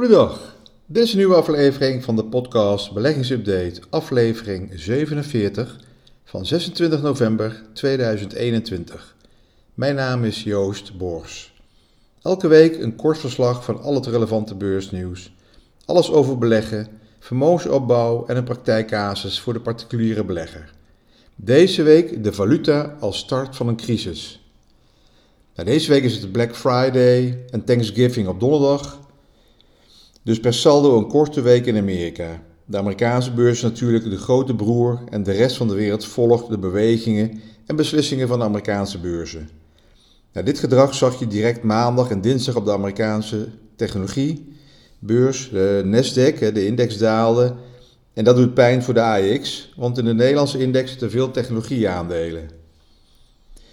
Goedendag, dit is een nieuwe aflevering van de podcast Beleggingsupdate, aflevering 47 van 26 november 2021. Mijn naam is Joost Bors. Elke week een kort verslag van al het relevante beursnieuws, alles over beleggen, vermogensopbouw en een praktijkcasus voor de particuliere belegger. Deze week de valuta als start van een crisis. Deze week is het Black Friday en Thanksgiving op donderdag. Dus per saldo een korte week in Amerika. De Amerikaanse beurs is natuurlijk de grote broer en de rest van de wereld volgt de bewegingen en beslissingen van de Amerikaanse beurzen. Nou, dit gedrag zag je direct maandag en dinsdag op de Amerikaanse technologiebeurs. De Nasdaq, de index daalde. En dat doet pijn voor de AX, want in de Nederlandse index zitten veel technologieaandelen.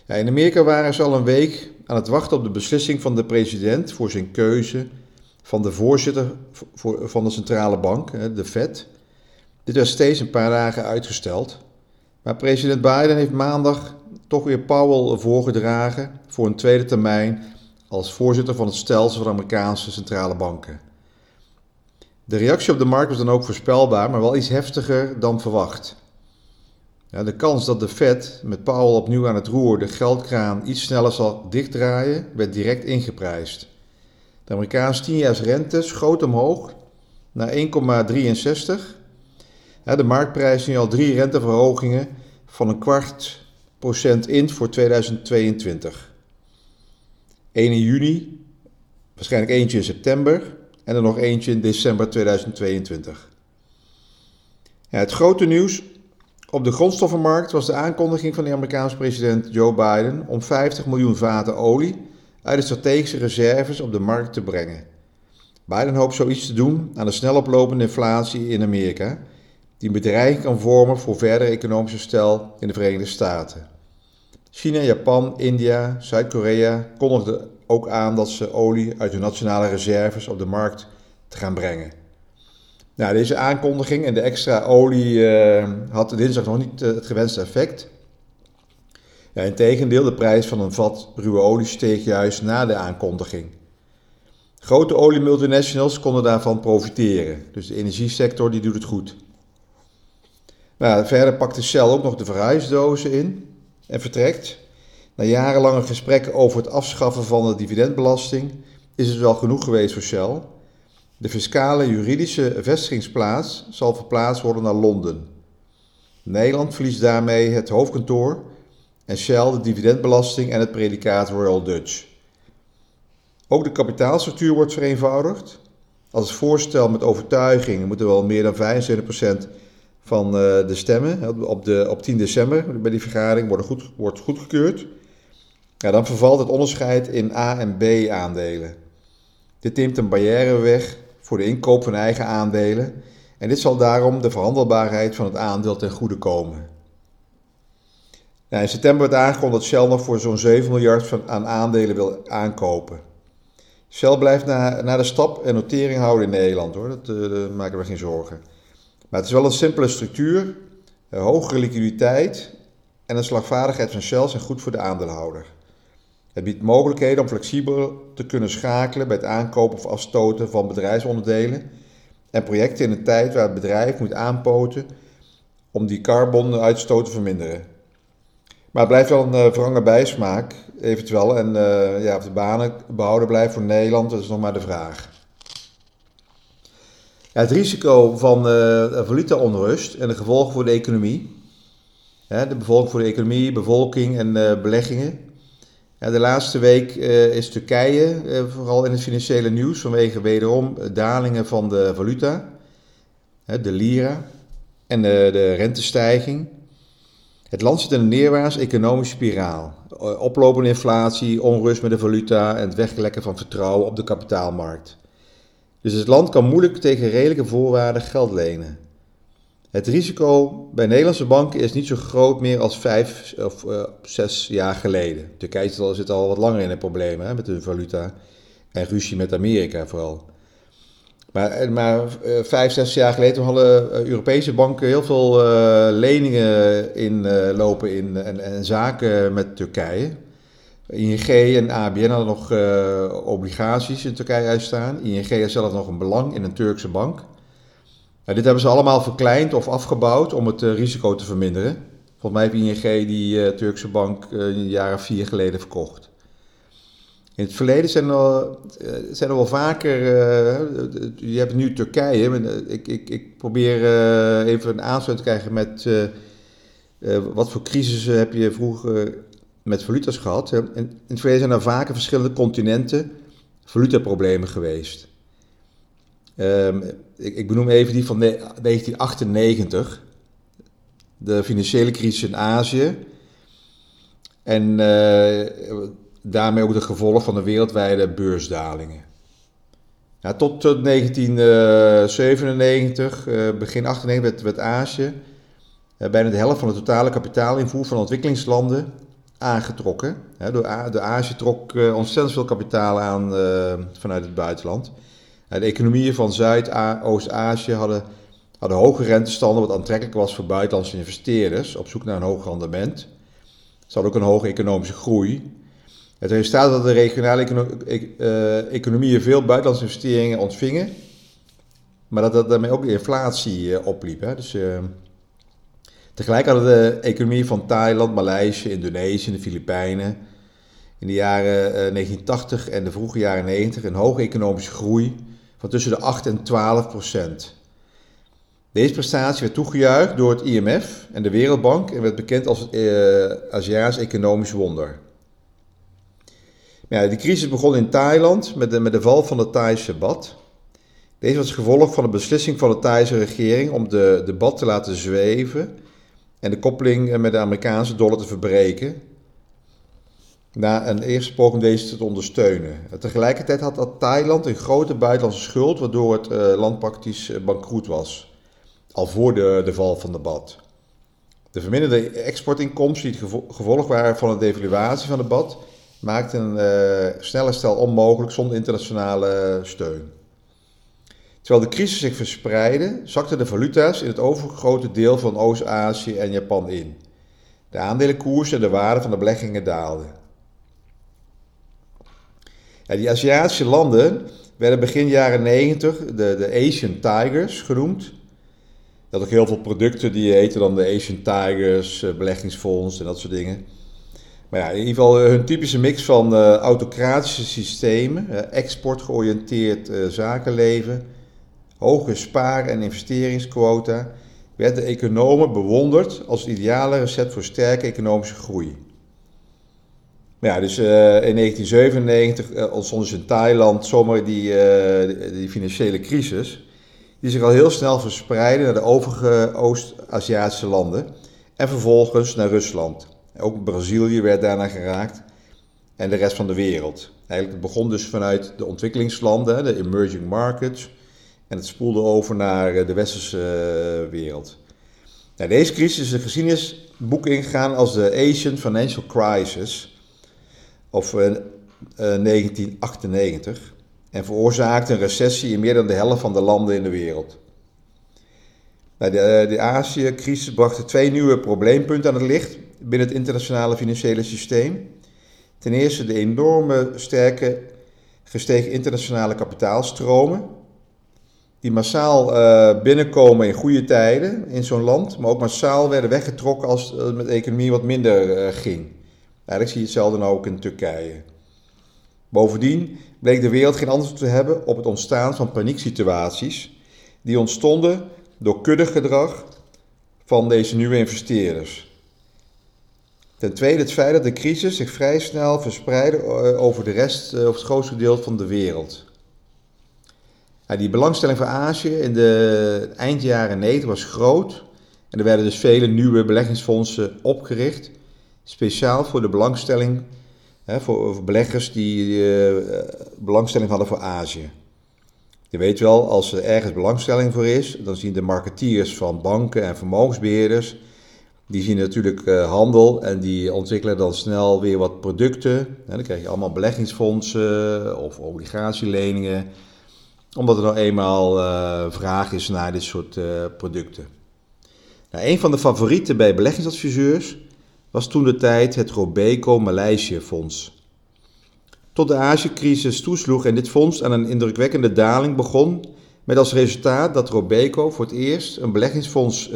in Amerika waren ze al een week aan het wachten op de beslissing van de president voor zijn keuze van de voorzitter van de centrale bank, de Fed. Dit werd steeds een paar dagen uitgesteld. Maar president Biden heeft maandag toch weer Powell voorgedragen voor een tweede termijn als voorzitter van het stelsel van Amerikaanse centrale banken. De reactie op de markt was dan ook voorspelbaar, maar wel iets heftiger dan verwacht. Ja, de kans dat de Fed met Powell opnieuw aan het roer de geldkraan iets sneller zal dichtdraaien, werd direct ingeprijsd. De Amerikaanse 10 rente schoot omhoog naar 1,63. De marktprijs nu al drie renteverhogingen van een kwart procent in voor 2022. 1 in juni, waarschijnlijk eentje in september en er nog eentje in december 2022. Ja, het grote nieuws op de grondstoffenmarkt was de aankondiging van de Amerikaanse president Joe Biden om 50 miljoen vaten olie uit de strategische reserves op de markt te brengen. Biden hoopt zoiets te doen aan de snel oplopende inflatie in Amerika, die een bedreiging kan vormen voor verdere economische stel in de Verenigde Staten. China, Japan, India, Zuid-Korea kondigden ook aan dat ze olie uit hun nationale reserves op de markt te gaan brengen. Nou, deze aankondiging en de extra olie uh, had dinsdag nog niet uh, het gewenste effect. Ja, Integendeel, de prijs van een vat ruwe olie steeg juist na de aankondiging. Grote oliemultinationals konden daarvan profiteren, dus de energiesector die doet het goed. Nou, verder pakte Shell ook nog de verhuisdozen in en vertrekt. Na jarenlange gesprekken over het afschaffen van de dividendbelasting is het wel genoeg geweest voor Shell. De fiscale juridische vestigingsplaats zal verplaatst worden naar Londen. Nederland verliest daarmee het hoofdkantoor en Shell de dividendbelasting en het predicaat Royal Dutch. Ook de kapitaalstructuur wordt vereenvoudigd. Als het voorstel met overtuiging moet er wel meer dan 75% van eh, de stemmen op, de, op 10 december bij die vergadering worden goed, wordt goedgekeurd. Ja, dan vervalt het onderscheid in A- en B-aandelen. Dit neemt een barrière weg voor de inkoop van eigen aandelen en dit zal daarom de verhandelbaarheid van het aandeel ten goede komen. In september werd aangekondigd dat Shell nog voor zo'n 7 miljard van, aan aandelen wil aankopen. Shell blijft na, de stap een notering houden in Nederland hoor, dat, uh, daar maken we geen zorgen. Maar het is wel een simpele structuur, een hogere liquiditeit en de slagvaardigheid van Shell zijn goed voor de aandeelhouder. Het biedt mogelijkheden om flexibel te kunnen schakelen bij het aankopen of afstoten van bedrijfsonderdelen en projecten in een tijd waar het bedrijf moet aanpoten om die carbonuitstoot te verminderen. Maar blijft wel een uh, verhangen bijsmaak, eventueel. En uh, ja, of de banen behouden blijven voor Nederland, dat is nog maar de vraag. Ja, het risico van uh, valutaonrust en de gevolgen voor de economie. de bevolking voor de economie, bevolking en beleggingen. Ja, de laatste week is Turkije vooral in het financiële nieuws vanwege wederom dalingen van de valuta, de lira en de rentestijging. Het land zit in een neerwaarts economische spiraal. Eh, oplopende inflatie, onrust met de valuta en het weglekken van vertrouwen op de kapitaalmarkt. Dus het land kan moeilijk tegen redelijke voorwaarden geld lenen. Het risico bij Nederlandse banken is niet zo groot meer als vijf of uh, zes jaar geleden. Turkije zit al wat langer in een probleem hè, met hun valuta en ruzie met Amerika vooral. Maar, eh, maar uh, vijf, zes jaar geleden hadden uh, Europese banken heel veel leningen in, lopen in, en, zaken met Turkije. ING en ABN hadden nog obligaties in Turkije uitstaan. ING had zelf nog een belang in een Turkse bank. Nou, dit hebben ze allemaal verkleind of afgebouwd om het risico te verminderen. Volgens mij heeft ING die Turkse bank een jaar of vier geleden verkocht. In het verleden zijn er, eh, zijn er wel vaker. Uh, je hebt nu Turkije. Maar ik, ik, ik probeer even een aansluiting te krijgen met. wat voor crisissen heb je vroeger met valuta's gehad? In, het verleden zijn er vaker verschillende continenten valutaproblemen geweest. Um, ik, ik, benoem even die van 1998. De financiële crisis in Azië. En daarmee ook de gevolgen van de wereldwijde beursdalingen. Ja, tot 1997, uh, eh, begin 98 werd, Azië uh, bijna de helft van de totale kapitaalinvoer van ontwikkelingslanden aangetrokken. Door, door Azië trok ontzettend veel kapitaal aan vanuit het buitenland. de economieën van Zuid-Oost-Azië hadden, hadden hoge rentestanden, wat aantrekkelijk was voor buitenlandse investeerders op zoek naar een hoog rendement. Ze hadden ook een hoge economische groei. Het resultaat dat de regionale eh, economieën veel buitenlandse investeringen ontvingen, maar dat dat daarmee ook de inflatie eh, opliep. Hè. Dus, uh, tegelijk hadden de economieën van Thailand, Maleisië, Indonesië en de Filipijnen in de jaren 1980 en de vroege jaren 90 een hoge economische groei van tussen de 8 en 12 procent. Deze prestatie werd toegejuicht door het IMF en de Wereldbank en werd bekend als het Aziatisch economisch wonder. Ja, die crisis begon in Thailand met de, met de val van de Thaise bad. Deze was het gevolg van de beslissing van de Thaise regering om de, de bad te laten zweven en de koppeling met de Amerikaanse dollar te verbreken. Na een eerste poging deze te ondersteunen. Tegelijkertijd had Thailand een grote buitenlandse schuld, waardoor het uh, land praktisch uh, bankroet was. Al voor de, de val van de bad. De verminderde exportinkomsten die het gevolg waren van de devaluatie van de bad maakte een uh, snelle stel onmogelijk zonder internationale steun. Terwijl de crisis zich verspreidde, zakten de valuta's in het overgrote deel van Oost-Azië en Japan in. De aandelenkoers en de waarde van de beleggingen daalden. Ja, die Aziatische landen werden begin jaren 90 de, de Asian Tigers genoemd. Dat ook heel veel producten die heten dan de Asian Tigers, eh, beleggingsfonds en dat soort dingen. Maar ja, in ieder geval eh, hun typische mix van uh, autocratische systemen, uh, exportgeoriënteerd zakenleven, hoge spaar- en investeringsquota, werd de economen bewonderd als het ideale recept voor sterke economische groei. Maar ja, dus in 1997 ontstond dus in Thailand zomaar die, die financiële crisis, die zich al heel snel verspreidde naar de overige Oost-Aziatische landen en vervolgens naar Rusland. Ook Brazilië werd daarna geraakt en de rest van de wereld. Eigenlijk het begon dus vanuit de ontwikkelingslanden, de emerging markets, en het spoelde over naar eh, de westerse eh, wereld. Nou, deze crisis is de geschiedenisboek ingegaan als de Asian Financial Crisis of 1998 eh, en veroorzaakte een recessie in meer dan de helft van de landen in de wereld. Nou, de, de Azië-crisis bracht twee nieuwe probleempunten aan het licht binnen het internationale financiële systeem. Ten eerste de enorme sterke gestegen internationale kapitaalstromen, die massaal uh, binnenkomen in goede tijden in zo'n land, maar ook massaal werden weggetrokken als het met de economie wat minder uh, ging. Eigenlijk zie je hetzelfde nou ook in Turkije. Bovendien bleek de wereld geen antwoord te hebben op het ontstaan van panieksituaties die ontstonden door kuddegedrag van deze nieuwe investeerders. Ten tweede het feit dat de crisis zich vrij snel verspreidde eh, over de rest, eh, of het grootste deel van de wereld. die belangstelling voor Azië in de eindjaren 90 was groot. En er werden dus vele nieuwe beleggingsfondsen opgericht. Speciaal voor de belangstelling, voor, beleggers die uh, belangstelling hadden voor Azië. Je weet wel, als er ergens belangstelling voor is, dan zien de marketeers van banken en vermogensbeheerders die zien natuurlijk uh, handel en die ontwikkelen dan snel weer wat producten. dan krijg je allemaal beleggingsfondsen of obligatieleningen, omdat er nou eenmaal uh, vraag is naar dit soort uh, producten. Nou, een van de favorieten bij beleggingsadviseurs was toen de tijd het Robeco Maleisië Fonds. tot de Azië-crisis toesloeg en dit fonds aan een indrukwekkende daling begon, met als resultaat dat Robeco voor het eerst een beleggingsfonds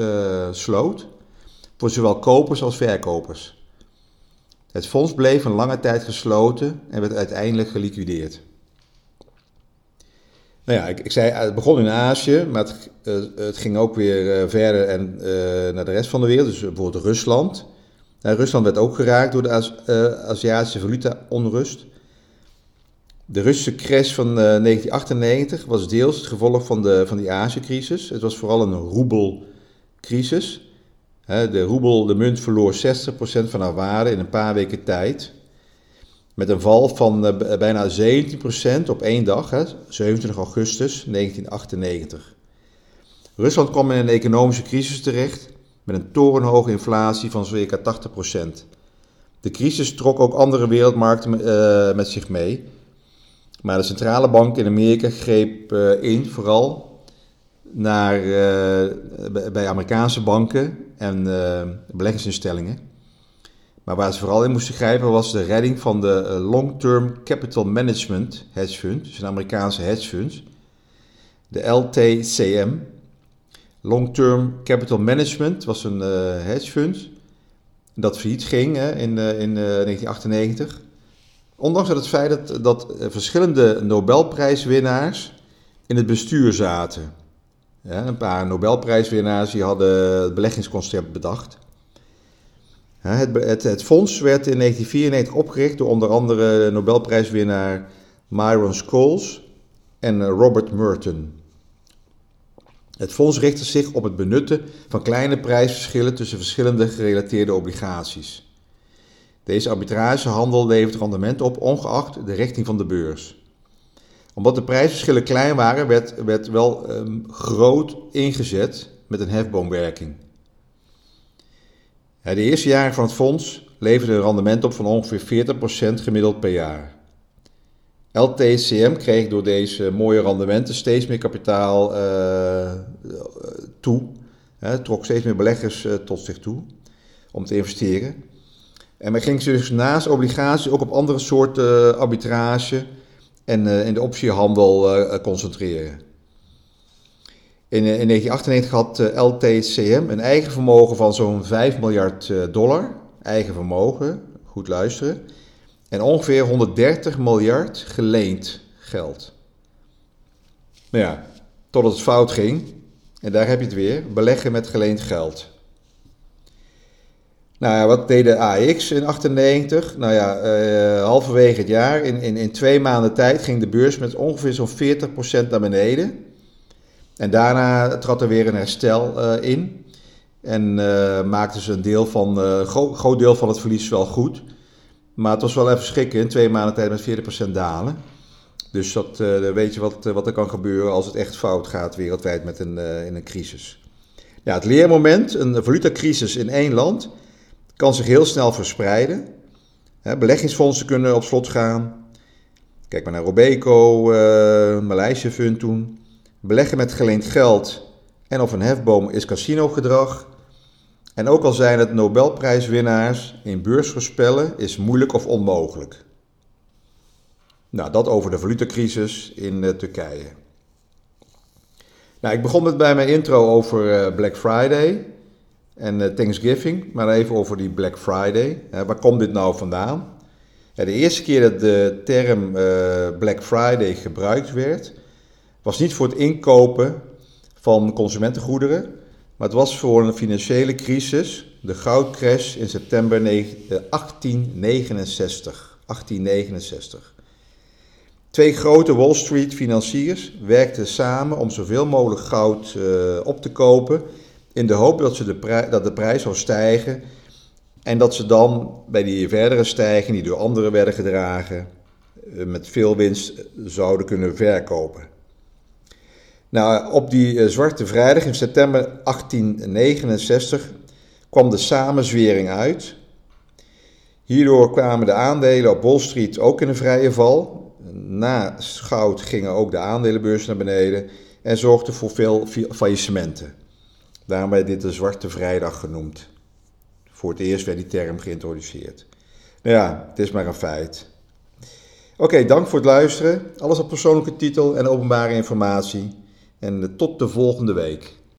sloot voor zowel kopers als verkopers. Het fonds bleef een lange tijd gesloten en werd uiteindelijk geliquideerd. Nou ja, ik, ik zei, het begon in Azië, maar het, uh, het ging ook weer uh, verder en, uh, naar de rest van de wereld. Dus bijvoorbeeld Rusland. Nou, Rusland werd ook geraakt door de Azi Aziatische valuta-onrust. De Russische crash van 1998 was deels het gevolg van, de, van die Azië-crisis. Het was vooral een roebelcrisis. De roebel, de munt, verloor 60% van haar waarde in een paar weken tijd. Met een val van uh, bijna 17% op één dag, hè, 27 augustus 1998. Rusland kwam in een economische crisis terecht met een torenhoge inflatie van circa 80%. De crisis trok ook andere wereldmarkten uh, met zich mee. Maar de centrale bank in Amerika greep uh, in, vooral naar, bij Amerikaanse banken en beleggingsinstellingen. Maar waar ze vooral in moesten grijpen was de redding van de eh, Long Term Capital Management Hedge Fund, dus een Amerikaanse hedge fund, de LTCM. Long Term Capital Management was een hedge fund dat failliet ging hè, in, in 1998. Ondanks het feit dat, dat verschillende Nobelprijswinnaars in het bestuur zaten. Ja, een paar Nobelprijswinnaars die hadden het beleggingsconcept bedacht. Het, het, het, fonds werd in 1994 opgericht door onder andere Nobelprijswinnaar Myron Scholes en Robert Merton. Het fonds richtte zich op het benutten van kleine prijsverschillen tussen verschillende gerelateerde obligaties. Deze arbitragehandel levert rendement op ongeacht de richting van de beurs. Omdat de prijsverschillen klein waren, werd, werd wel um, groot ingezet met een hefboomwerking. De eerste jaren van het fonds leverden een rendement op van ongeveer 40% gemiddeld per jaar. LTCM kreeg door deze mooie rendementen steeds meer kapitaal uh, toe. Het trok steeds meer beleggers uh, tot zich toe om te investeren. En men ging dus naast obligaties ook op andere soorten arbitrage en uh, in de optiehandel concentreren. In, eh, in 1998 had eh, LTCM een eigen vermogen van zo'n 5 miljard eh, dollar. Eigen vermogen, goed luisteren. En ongeveer 130 miljard geleend geld. Nou ja, totdat het fout ging. En daar heb je het weer, beleggen met geleend geld. Nou ja, wat deed de AX in 98? Nou ja, uh, halverwege het jaar, in, in, in twee maanden tijd, ging de beurs met ongeveer zo'n 40% naar beneden. En daarna trad er weer een herstel uh, in. En uh, maakten ze een deel van, uh, gro groot deel van het verlies wel goed. Maar het was wel even schrikken, in twee maanden tijd met 40% dalen. Dus dat, weet je wat, wat er kan gebeuren als het echt fout gaat wereldwijd met een, in een crisis. Ja, het leermoment, een valutacrisis in één land, kan zich heel snel verspreiden. Beleggingsfondsen kunnen op slot gaan. Kijk maar naar Robeco, Maleisië Fund toen. Beleggen met geleend geld en of een hefboom is casinogedrag. En ook al zijn het Nobelprijswinnaars, in beurs voorspellen is moeilijk of onmogelijk. Nou, dat over de valutacrisis in uh, Turkije. Nou, ik begon met bij mijn intro over uh, Black Friday en uh, Thanksgiving, maar even over die Black Friday. waar komt dit nou vandaan? De eerste keer dat de term Black Friday gebruikt werd, was niet voor het inkopen van consumentengoederen, maar het was voor een financiële crisis, de goudcrash in september 1869. Eh, 1869. Twee grote Wall Street financiers werkten samen om zoveel mogelijk goud op te kopen, in de hoop dat, ze de dat de prijs zou stijgen en dat ze dan bij die verdere stijging, die door anderen werden gedragen, uh, met veel winst zouden kunnen verkopen. Nou, op die uh, Zwarte Vrijdag in september 1869 kwam de samenzwering uit. Hierdoor kwamen de aandelen op Wall Street ook in een vrije val. Na goud gingen ook de aandelenbeurs naar beneden en zorgde voor veel faillissementen. Daarom werd dit de Zwarte Vrijdag genoemd. Voor het eerst werd die term geïntroduceerd. Nou ja, het is maar een feit. Oké, dank voor het luisteren. Alles op persoonlijke titel en openbare informatie. En tot de volgende week.